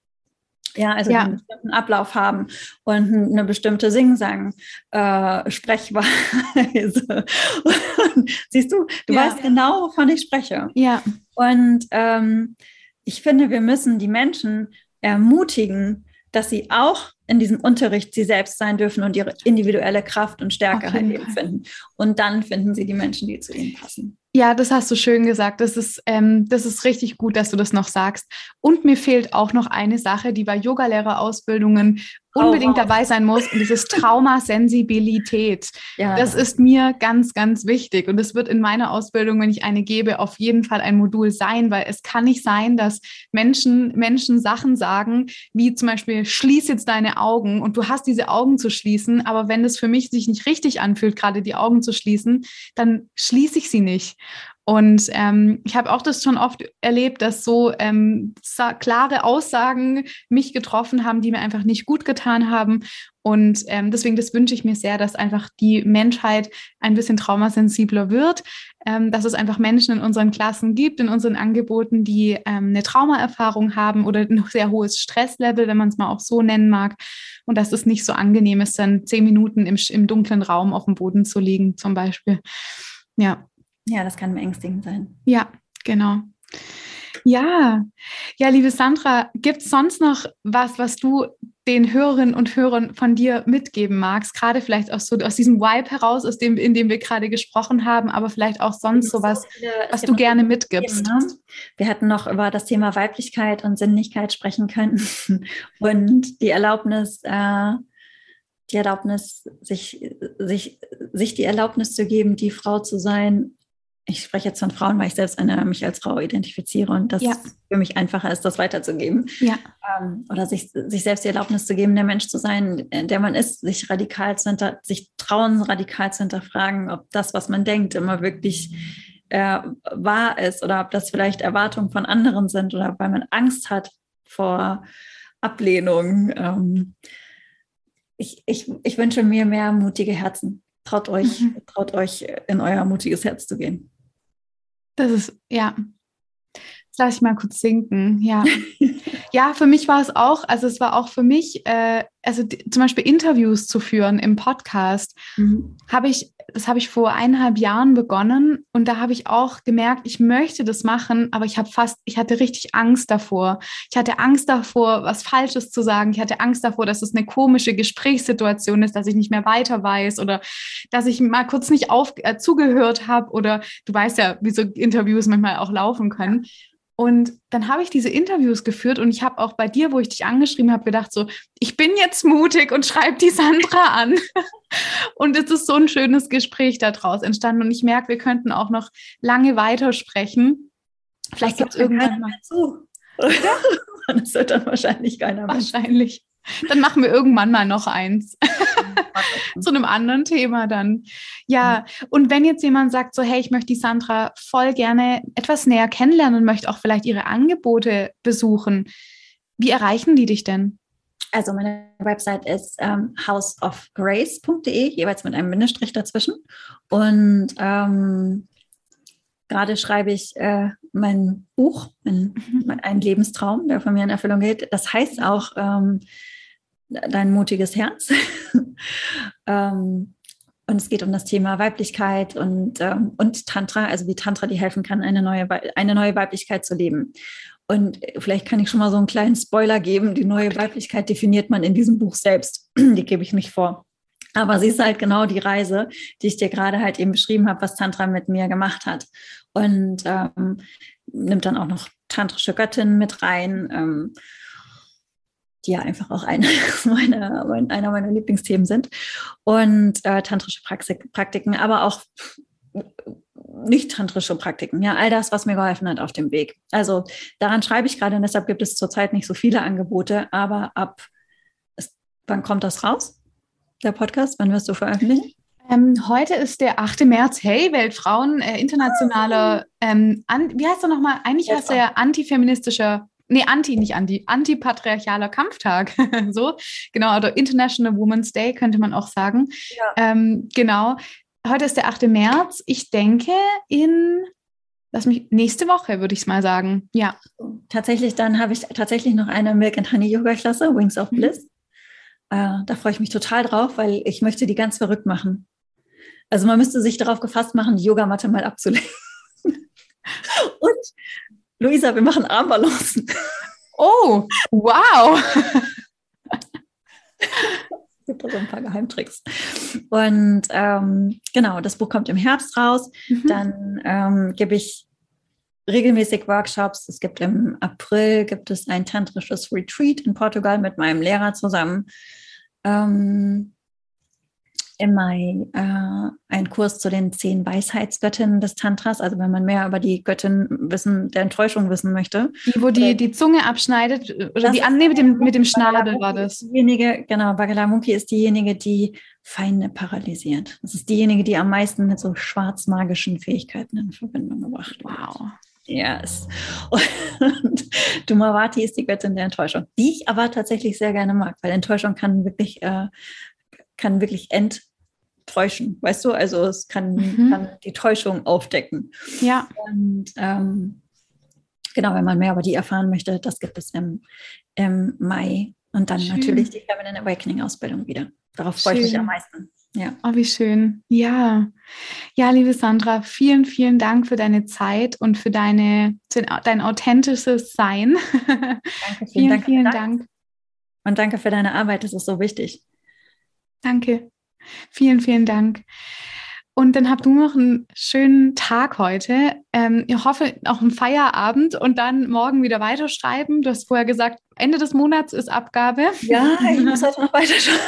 Ja, also ja. einen bestimmten Ablauf haben und eine bestimmte Singsang, äh, Sprechweise. siehst du, du ja. weißt genau, wovon ich spreche. Ja. Und ähm, ich finde, wir müssen die Menschen ermutigen, dass sie auch in diesem Unterricht sie selbst sein dürfen und ihre individuelle Kraft und Stärke halt eben finden. Und dann finden sie die Menschen, die zu ihnen passen. Ja, das hast du schön gesagt. Das ist, ähm, das ist richtig gut, dass du das noch sagst. Und mir fehlt auch noch eine Sache, die bei Yogalehrerausbildungen unbedingt oh, wow. dabei sein muss. Und das ist Traumasensibilität. Ja. Das ist mir ganz, ganz wichtig. Und es wird in meiner Ausbildung, wenn ich eine gebe, auf jeden Fall ein Modul sein, weil es kann nicht sein, dass Menschen, Menschen Sachen sagen, wie zum Beispiel, schließ jetzt deine Augen und du hast diese Augen zu schließen. Aber wenn es für mich sich nicht richtig anfühlt, gerade die Augen zu schließen, dann schließe ich sie nicht. Und ähm, ich habe auch das schon oft erlebt, dass so ähm, klare Aussagen mich getroffen haben, die mir einfach nicht gut getan haben. Und ähm, deswegen, das wünsche ich mir sehr, dass einfach die Menschheit ein bisschen traumasensibler wird, ähm, dass es einfach Menschen in unseren Klassen gibt, in unseren Angeboten, die ähm, eine Traumaerfahrung haben oder ein sehr hohes Stresslevel, wenn man es mal auch so nennen mag. Und dass es nicht so angenehm ist, dann zehn Minuten im, im dunklen Raum auf dem Boden zu liegen, zum Beispiel. Ja. Ja, das kann beängstigend sein. Ja, genau. Ja, ja, liebe Sandra, gibt es sonst noch was, was du den Hörerinnen und Hörern von dir mitgeben magst? Gerade vielleicht auch so aus diesem Vibe heraus, aus dem, in dem wir gerade gesprochen haben, aber vielleicht auch sonst so was, was du gerne mitgibst. Themen, ne? Wir hätten noch über das Thema Weiblichkeit und Sinnlichkeit sprechen können und die Erlaubnis, äh, die Erlaubnis, sich, sich, sich die Erlaubnis zu geben, die Frau zu sein, ich spreche jetzt von Frauen, weil ich selbst eine, mich als Frau identifiziere und das ja. für mich einfacher ist, das weiterzugeben. Ja. Ähm, oder sich, sich selbst die Erlaubnis zu geben, der Mensch zu sein, der man ist, sich radikal zu hinter, sich trauen, radikal zu hinterfragen, ob das, was man denkt, immer wirklich äh, wahr ist oder ob das vielleicht Erwartungen von anderen sind oder weil man Angst hat vor Ablehnung. Ähm, ich, ich, ich wünsche mir mehr mutige Herzen. Traut euch, mhm. traut euch in euer mutiges Herz zu gehen. Das ist, ja. Das lasse ich mal kurz sinken. Ja. ja, für mich war es auch, also es war auch für mich, äh, also die, zum Beispiel Interviews zu führen im Podcast, mhm. habe ich das habe ich vor eineinhalb Jahren begonnen und da habe ich auch gemerkt, ich möchte das machen, aber ich habe fast, ich hatte richtig Angst davor. Ich hatte Angst davor, was Falsches zu sagen. Ich hatte Angst davor, dass es eine komische Gesprächssituation ist, dass ich nicht mehr weiter weiß oder dass ich mal kurz nicht auf, äh, zugehört habe oder du weißt ja, wie so Interviews manchmal auch laufen können. Und dann habe ich diese Interviews geführt und ich habe auch bei dir, wo ich dich angeschrieben habe, gedacht, so, ich bin jetzt mutig und schreibe die Sandra an. und es ist so ein schönes Gespräch daraus entstanden. Und ich merke, wir könnten auch noch lange weitersprechen. Vielleicht gibt es irgendwann mal. Zu. das wird dann wahrscheinlich keiner mehr. Wahrscheinlich. Dann machen wir irgendwann mal noch eins. Zu einem anderen Thema dann. Ja, und wenn jetzt jemand sagt, so, hey, ich möchte die Sandra voll gerne etwas näher kennenlernen und möchte auch vielleicht ihre Angebote besuchen, wie erreichen die dich denn? Also meine Website ist ähm, houseofgrace.de, jeweils mit einem Bindestrich dazwischen. Und ähm, gerade schreibe ich äh, mein Buch, mein, mhm. mein, ein Lebenstraum, der von mir in Erfüllung geht. Das heißt auch ähm, dein mutiges Herz. ähm, und es geht um das Thema Weiblichkeit und, ähm, und Tantra, also wie Tantra dir helfen kann, eine neue, eine neue Weiblichkeit zu leben. Und vielleicht kann ich schon mal so einen kleinen Spoiler geben. Die neue Weiblichkeit definiert man in diesem Buch selbst. Die gebe ich nicht vor. Aber sie ist halt genau die Reise, die ich dir gerade halt eben beschrieben habe, was Tantra mit mir gemacht hat. Und ähm, nimmt dann auch noch tantrische Göttinnen mit rein. Ähm, die ja einfach auch eine meiner, einer meiner Lieblingsthemen sind. Und äh, tantrische Praxik, Praktiken, aber auch nicht tantrische Praktiken, ja, all das, was mir geholfen hat auf dem Weg. Also daran schreibe ich gerade und deshalb gibt es zurzeit nicht so viele Angebote, aber ab, wann kommt das raus, der Podcast? Wann wirst du veröffentlichen? Ähm, heute ist der 8. März. Hey, Weltfrauen, äh, internationale, ähm, an, wie heißt er nochmal? Eigentlich heißt er antifeministischer nee, anti, nicht anti, antipatriarchaler Kampftag. so, genau, oder International Women's Day könnte man auch sagen. Ja. Ähm, genau. Heute ist der 8. März. Ich denke in, lass mich, nächste Woche würde ich es mal sagen. Ja. Tatsächlich, dann habe ich tatsächlich noch eine Milk and Honey Yoga Klasse, Wings of mhm. Bliss. Äh, da freue ich mich total drauf, weil ich möchte die ganz verrückt machen. Also man müsste sich darauf gefasst machen, die Yogamatte mal abzulegen. Und Luisa, wir machen Armbalancen. Oh, wow. Es gibt so ein paar Geheimtricks. Und ähm, genau, das Buch kommt im Herbst raus. Mhm. Dann ähm, gebe ich regelmäßig Workshops. Es gibt im April gibt es ein tantrisches Retreat in Portugal mit meinem Lehrer zusammen. Ähm, im Mai äh, einen Kurs zu den zehn Weisheitsgöttinnen des Tantras. Also wenn man mehr über die Göttin wissen, der Enttäuschung wissen möchte. Die, wo die, die Zunge abschneidet oder die an, mit dem, mit dem Schnabel war das. Diejenige, genau, Bagalamukhi ist diejenige, die Feinde paralysiert. Das ist diejenige, die am meisten mit so schwarzmagischen Fähigkeiten in Verbindung gebracht wird. Wow. Yes. Und Dumavati ist die Göttin der Enttäuschung, die ich aber tatsächlich sehr gerne mag, weil Enttäuschung kann wirklich äh, kann wirklich enttäuschen, weißt du? Also es kann, mhm. kann die Täuschung aufdecken. Ja. Und ähm, genau, wenn man mehr über die erfahren möchte, das gibt es im, im Mai. Und dann schön. natürlich die Feminine Awakening Ausbildung wieder. Darauf freue ich mich am meisten. Ja. Oh, wie schön. Ja. Ja, liebe Sandra, vielen, vielen Dank für deine Zeit und für deine, dein authentisches Sein. Danke, vielen, vielen, Dank vielen Dank. Und danke für deine Arbeit, das ist so wichtig. Danke. Vielen, vielen Dank. Und dann habt du noch einen schönen Tag heute. Ähm, ich hoffe, auch einen Feierabend und dann morgen wieder weiterschreiben. Du hast vorher gesagt, Ende des Monats ist Abgabe. Ja, ich muss heute noch weiterschreiben.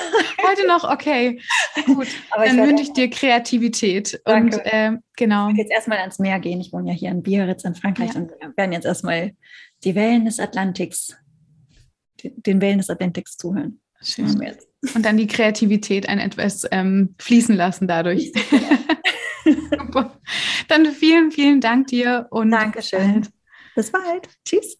Heute noch, okay. Gut. dann wünsche ich dir Kreativität. Danke. Und äh, genau. Ich jetzt erstmal ans Meer gehen. Ich wohne ja hier in Biarritz in Frankreich ja. und wir werden jetzt erstmal die Wellen des Atlantiks, den Wellen des Atlantiks zuhören. Schön. Und dann die Kreativität ein etwas ähm, fließen lassen dadurch. Dann vielen, vielen Dank dir und Dankeschön. Bis bald. Tschüss.